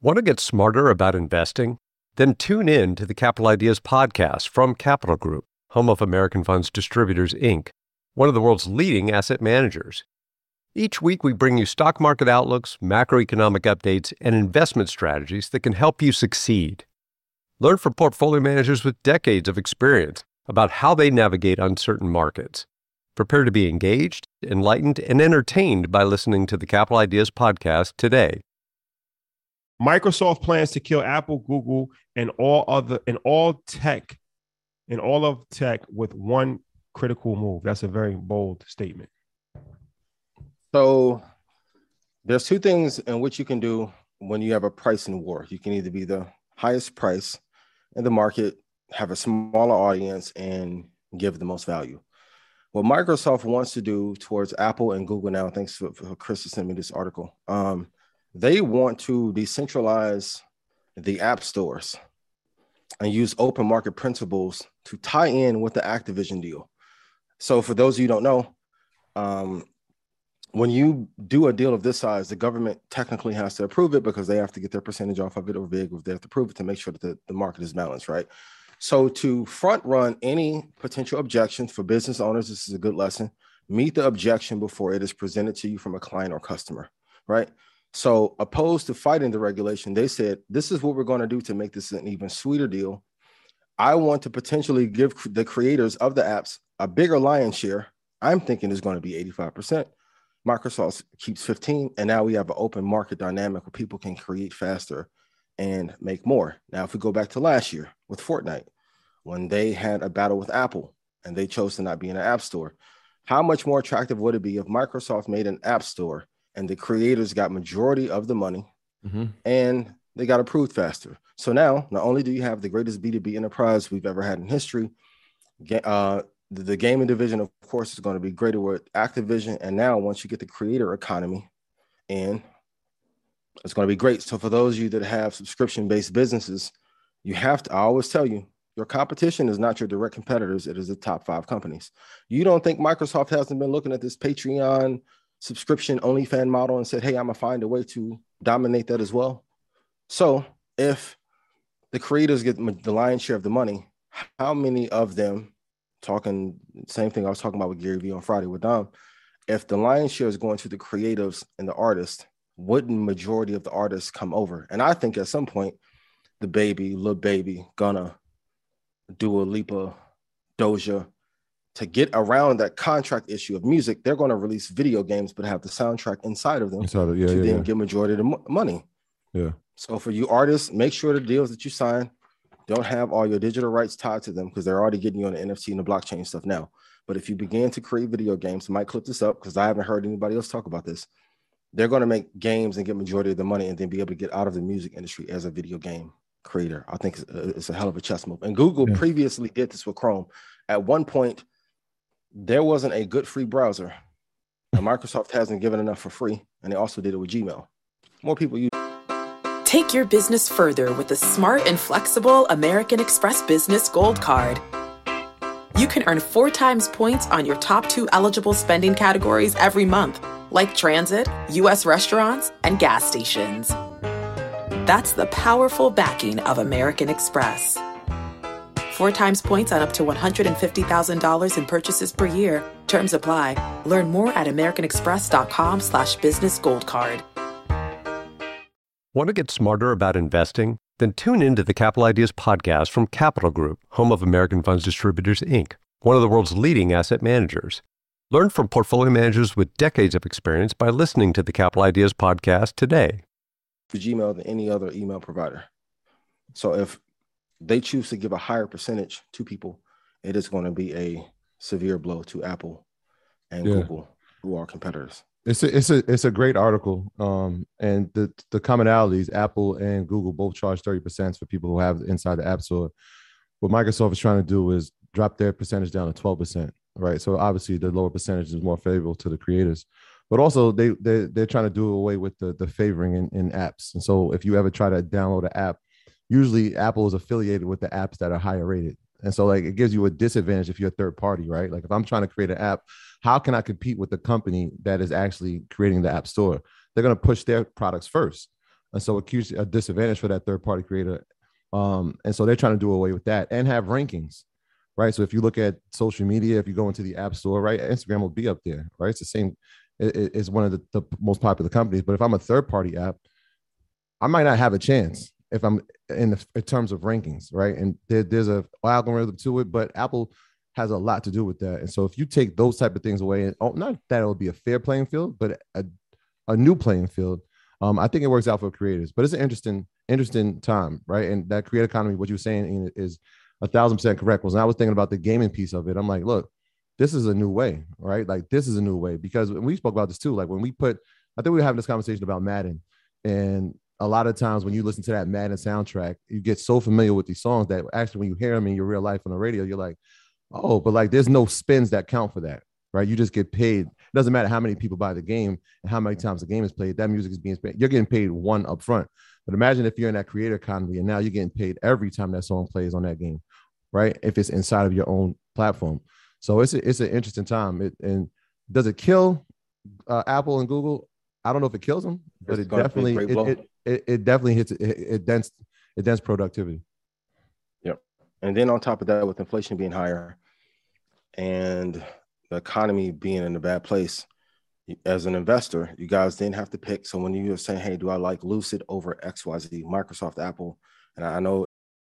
Want to get smarter about investing? Then tune in to the Capital Ideas podcast from Capital Group, home of American Funds Distributors, Inc., one of the world's leading asset managers. Each week, we bring you stock market outlooks, macroeconomic updates, and investment strategies that can help you succeed. Learn from portfolio managers with decades of experience about how they navigate uncertain markets. Prepare to be engaged, enlightened, and entertained by listening to the Capital Ideas podcast today. Microsoft plans to kill Apple, Google, and all other and all tech, and all of tech with one critical move. That's a very bold statement. So there's two things in which you can do when you have a pricing war. You can either be the highest price in the market, have a smaller audience, and give the most value. What Microsoft wants to do towards Apple and Google now, thanks for, for Chris to send me this article. Um, they want to decentralize the app stores and use open market principles to tie in with the Activision deal. So, for those of you don't know, um, when you do a deal of this size, the government technically has to approve it because they have to get their percentage off of it or big, they have to prove it to make sure that the, the market is balanced, right? So to front run any potential objections for business owners, this is a good lesson. Meet the objection before it is presented to you from a client or customer, right? So opposed to fighting the regulation, they said, this is what we're going to do to make this an even sweeter deal. I want to potentially give the creators of the apps a bigger lion's share. I'm thinking is going to be 85%. Microsoft keeps 15, and now we have an open market dynamic where people can create faster and make more. Now, if we go back to last year with Fortnite, when they had a battle with Apple and they chose to not be in an app store, how much more attractive would it be if Microsoft made an app store and the creators got majority of the money mm-hmm. and they got approved faster? So now, not only do you have the greatest B2B enterprise we've ever had in history, uh, the, the gaming division, of course, is going to be greater with Activision. And now, once you get the creator economy in, it's going to be great. So, for those of you that have subscription based businesses, you have to, I always tell you, your competition is not your direct competitors, it is the top five companies. You don't think Microsoft hasn't been looking at this Patreon subscription only fan model and said, hey, I'm going to find a way to dominate that as well? So, if the creators get the lion's share of the money, how many of them talking same thing I was talking about with Gary Vee on Friday with Dom. If the lion's share is going to the creatives and the artists, wouldn't majority of the artists come over? And I think at some point, the baby, Lil Baby, gonna Dua Lipa, Doja, to get around that contract issue of music, they're going to release video games, but have the soundtrack inside of them inside of, yeah, to yeah, then yeah. get majority of the money. Yeah. So for you artists, make sure the deals that you sign don't have all your digital rights tied to them because they're already getting you on the NFT and the blockchain stuff now. But if you begin to create video games, might clip this up because I haven't heard anybody else talk about this. They're going to make games and get majority of the money and then be able to get out of the music industry as a video game creator. I think it's a, it's a hell of a chess move. And Google yeah. previously did this with Chrome. At one point, there wasn't a good free browser. And Microsoft hasn't given enough for free, and they also did it with Gmail. More people use. Take your business further with the smart and flexible American Express Business Gold Card. You can earn four times points on your top two eligible spending categories every month, like transit, U.S. restaurants, and gas stations. That's the powerful backing of American Express. Four times points on up to $150,000 in purchases per year. Terms apply. Learn more at americanexpress.com slash business gold card. Want to get smarter about investing? Then tune in to the Capital Ideas podcast from Capital Group, home of American Funds Distributors, Inc., one of the world's leading asset managers. Learn from portfolio managers with decades of experience by listening to the Capital Ideas podcast today. Gmail than any other email provider. So if they choose to give a higher percentage to people, it is going to be a severe blow to Apple and yeah. Google, who are competitors. It's a it's a it's a great article. Um, and the the commonalities, Apple and Google both charge thirty percent for people who have inside the App Store. What Microsoft is trying to do is drop their percentage down to twelve percent, right? So obviously the lower percentage is more favorable to the creators, but also they they they're trying to do away with the the favoring in, in apps. And so if you ever try to download an app, usually Apple is affiliated with the apps that are higher rated. And so like it gives you a disadvantage if you're a third party, right? Like if I'm trying to create an app, how can I compete with the company that is actually creating the app store? They're going to push their products first. And so it keeps a disadvantage for that third party creator. Um, and so they're trying to do away with that and have rankings, right? So if you look at social media, if you go into the app store, right, Instagram will be up there, right? It's the same, it, it's one of the, the most popular companies. But if I'm a third party app, I might not have a chance if I'm in, the, in terms of rankings, right? And there, there's a algorithm to it, but Apple has a lot to do with that. And so if you take those type of things away, and oh, not that it'll be a fair playing field, but a, a new playing field, um, I think it works out for creators. But it's an interesting, interesting time, right? And that creator economy, what you're saying is a thousand percent correct. Was I was thinking about the gaming piece of it. I'm like, look, this is a new way, right? Like this is a new way because we spoke about this too. Like when we put, I think we were having this conversation about Madden, and a lot of times when you listen to that Madden soundtrack, you get so familiar with these songs that actually when you hear them in your real life on the radio, you're like, oh, but like there's no spins that count for that, right? You just get paid. It doesn't matter how many people buy the game and how many times the game is played. That music is being spent. You're getting paid one up front. But imagine if you're in that creator economy and now you're getting paid every time that song plays on that game, right? If it's inside of your own platform. So it's a, it's an interesting time. It, and does it kill uh, Apple and Google? I don't know if it kills them, but it's it definitely it, it, it, it definitely hits it, it dents it dents productivity. Yep. And then on top of that, with inflation being higher and the economy being in a bad place, as an investor, you guys then have to pick. So when you're saying, "Hey, do I like Lucid over XYZ, Microsoft, Apple?" and I know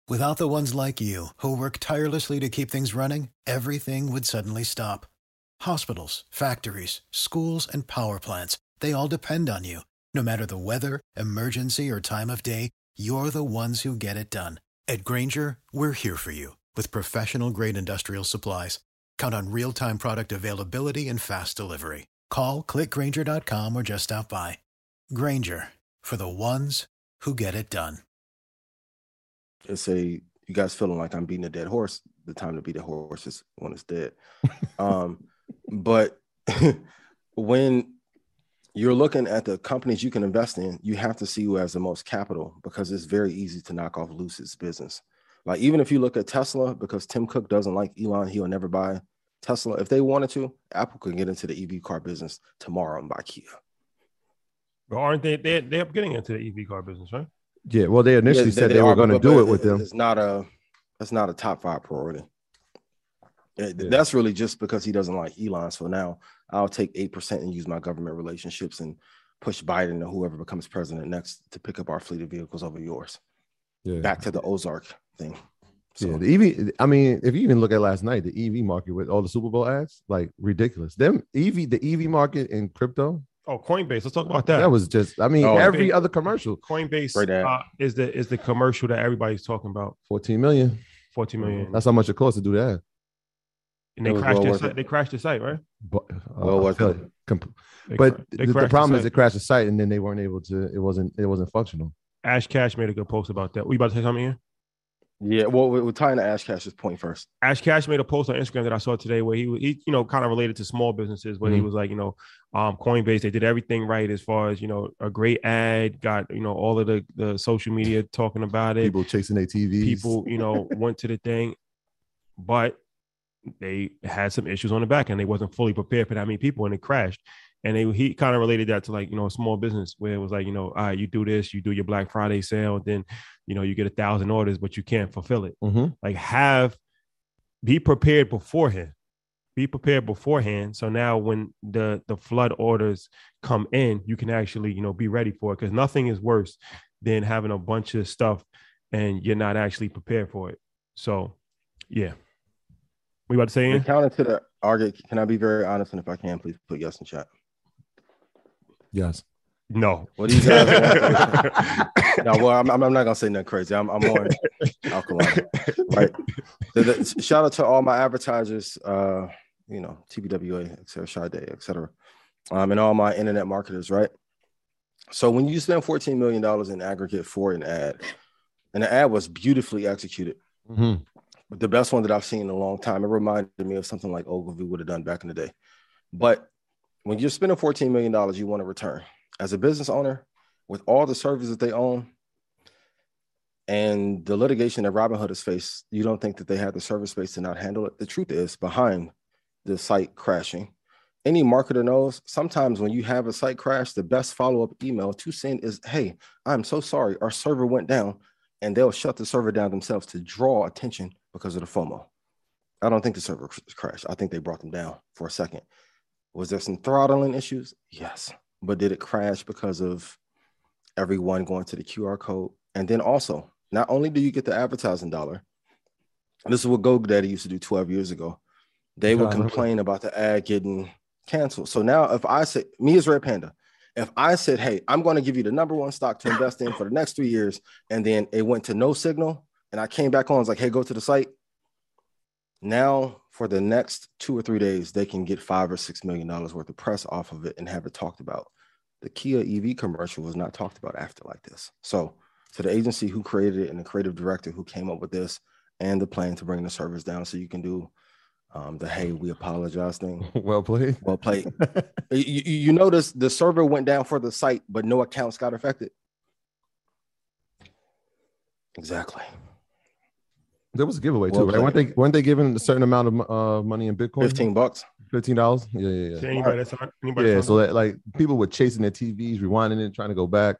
without the ones like you who work tirelessly to keep things running, everything would suddenly stop. Hospitals, factories, schools, and power plants—they all depend on you. No matter the weather, emergency, or time of day, you're the ones who get it done. At Grainger, we're here for you with professional grade industrial supplies. Count on real time product availability and fast delivery. Call clickgrainger.com or just stop by. Grainger for the ones who get it done. It's a you guys feeling like I'm beating a dead horse. The time to beat a horse is when it's dead. um, but when you're looking at the companies you can invest in, you have to see who has the most capital because it's very easy to knock off Lucid's business. Like even if you look at Tesla, because Tim Cook doesn't like Elon, he'll never buy Tesla. If they wanted to, Apple could get into the EV car business tomorrow and buy Kia. But aren't they? They they're getting into the EV car business, right? Yeah. Well, they initially yeah, said they, they were going to do it with them. It's not a. that's not a top five priority. Yeah. That's really just because he doesn't like Elon. So now I'll take 8% and use my government relationships and push Biden or whoever becomes president next to pick up our fleet of vehicles over yours. Yeah. Back to the Ozark thing. So. Yeah, the EV. I mean, if you even look at last night, the EV market with all the Super Bowl ads, like ridiculous. Them EV, the EV market in crypto. Oh, Coinbase. Let's talk about that. That was just. I mean, oh, every other commercial. Coinbase uh, is the is the commercial that everybody's talking about. Fourteen million. Fourteen million. That's how much it costs to do that. And they crashed well the site. They crashed the site, right? But, uh, well, what comp- but the, the problem the is it crashed the site, and then they weren't able to. It wasn't. It wasn't functional. Ash Cash made a good post about that. We about to say something here? Yeah, well, we're tying to Ash Cash's point first. Ash Cash made a post on Instagram that I saw today where he, he you know, kind of related to small businesses where mm-hmm. he was like, you know, um, Coinbase, they did everything right as far as, you know, a great ad, got, you know, all of the, the social media talking about it. People chasing their TVs. People, you know, went to the thing, but they had some issues on the back end. They wasn't fully prepared for that many people and it crashed. And they, he kind of related that to like you know a small business where it was like you know all right you do this you do your black friday sale then you know you get a thousand orders but you can't fulfill it. Mm-hmm. like have be prepared beforehand. Be prepared beforehand so now when the the flood orders come in you can actually you know be ready for it because nothing is worse than having a bunch of stuff and you're not actually prepared for it. So yeah we about to say counter to the argument can i be very honest and if i can please put yes in chat Yes. No. What do you guys no, well, I'm, I'm not gonna say nothing crazy. I'm, I'm on alkaline. Right. The, the, shout out to all my advertisers, uh, you know, TBWA, etc., Sade, etc. um, and all my internet marketers, right? So when you spend $14 million in aggregate for an ad, and the ad was beautifully executed, Mhm. The best one that I've seen in a long time, it reminded me of something like Ogilvy would have done back in the day. But when you're spending $14 million, you want to return. As a business owner, with all the services that they own and the litigation that Robinhood has faced, you don't think that they have the service space to not handle it. The truth is, behind the site crashing, any marketer knows sometimes when you have a site crash, the best follow up email to send is, Hey, I'm so sorry, our server went down. And they'll shut the server down themselves to draw attention because of the FOMO. I don't think the server crashed. I think they brought them down for a second. Was there some throttling issues? Yes. But did it crash because of everyone going to the QR code? And then also, not only do you get the advertising dollar, this is what GoDaddy used to do 12 years ago. They would complain about the ad getting canceled. So now, if I say, me as Red Panda, if I said, hey, I'm going to give you the number one stock to invest in for the next three years, and then it went to no signal, and I came back on, I was like, hey, go to the site. Now, for the next two or three days, they can get five or six million dollars worth of press off of it and have it talked about. The Kia EV commercial was not talked about after like this. So, to the agency who created it and the creative director who came up with this and the plan to bring the service down so you can do um, the hey, we apologize thing. well played. Well played. you, you- you notice the server went down for the site, but no accounts got affected. Exactly. There was a giveaway Well too, right? Weren't they weren't they giving a certain amount of uh, money in Bitcoin? 15 bucks. Fifteen dollars. Yeah, yeah, yeah. Anybody that's on, anybody Yeah, so that like people were chasing their TVs, rewinding it, trying to go back.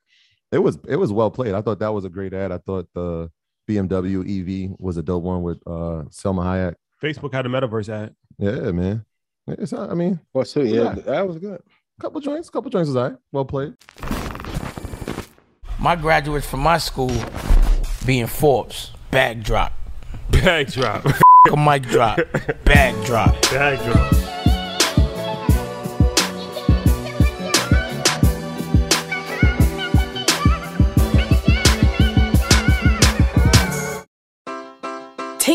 It was it was well played. I thought that was a great ad. I thought the BMW EV was a dope one with uh Salma Hayek. Facebook had a metaverse ad. Yeah, man. It's not, I mean, Well, so yeah, Yeah. that was good. couple joints, couple joints is all right. Well played. My graduates from my school being Forbes, bag drop, Bag drop. a mic drop, bag drop. Bag drop.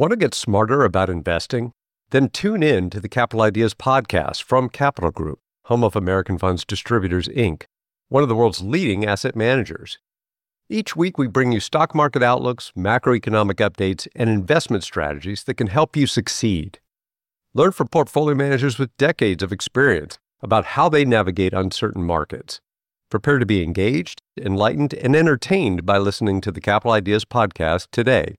Want to get smarter about investing? Then tune in to the Capital Ideas podcast from Capital Group, home of American Funds Distributors, Inc., one of the world's leading asset managers. Each week, we bring you stock market outlooks, macroeconomic updates, and investment strategies that can help you succeed. Learn from portfolio managers with decades of experience about how they navigate uncertain markets. Prepare to be engaged, enlightened, and entertained by listening to the Capital Ideas podcast today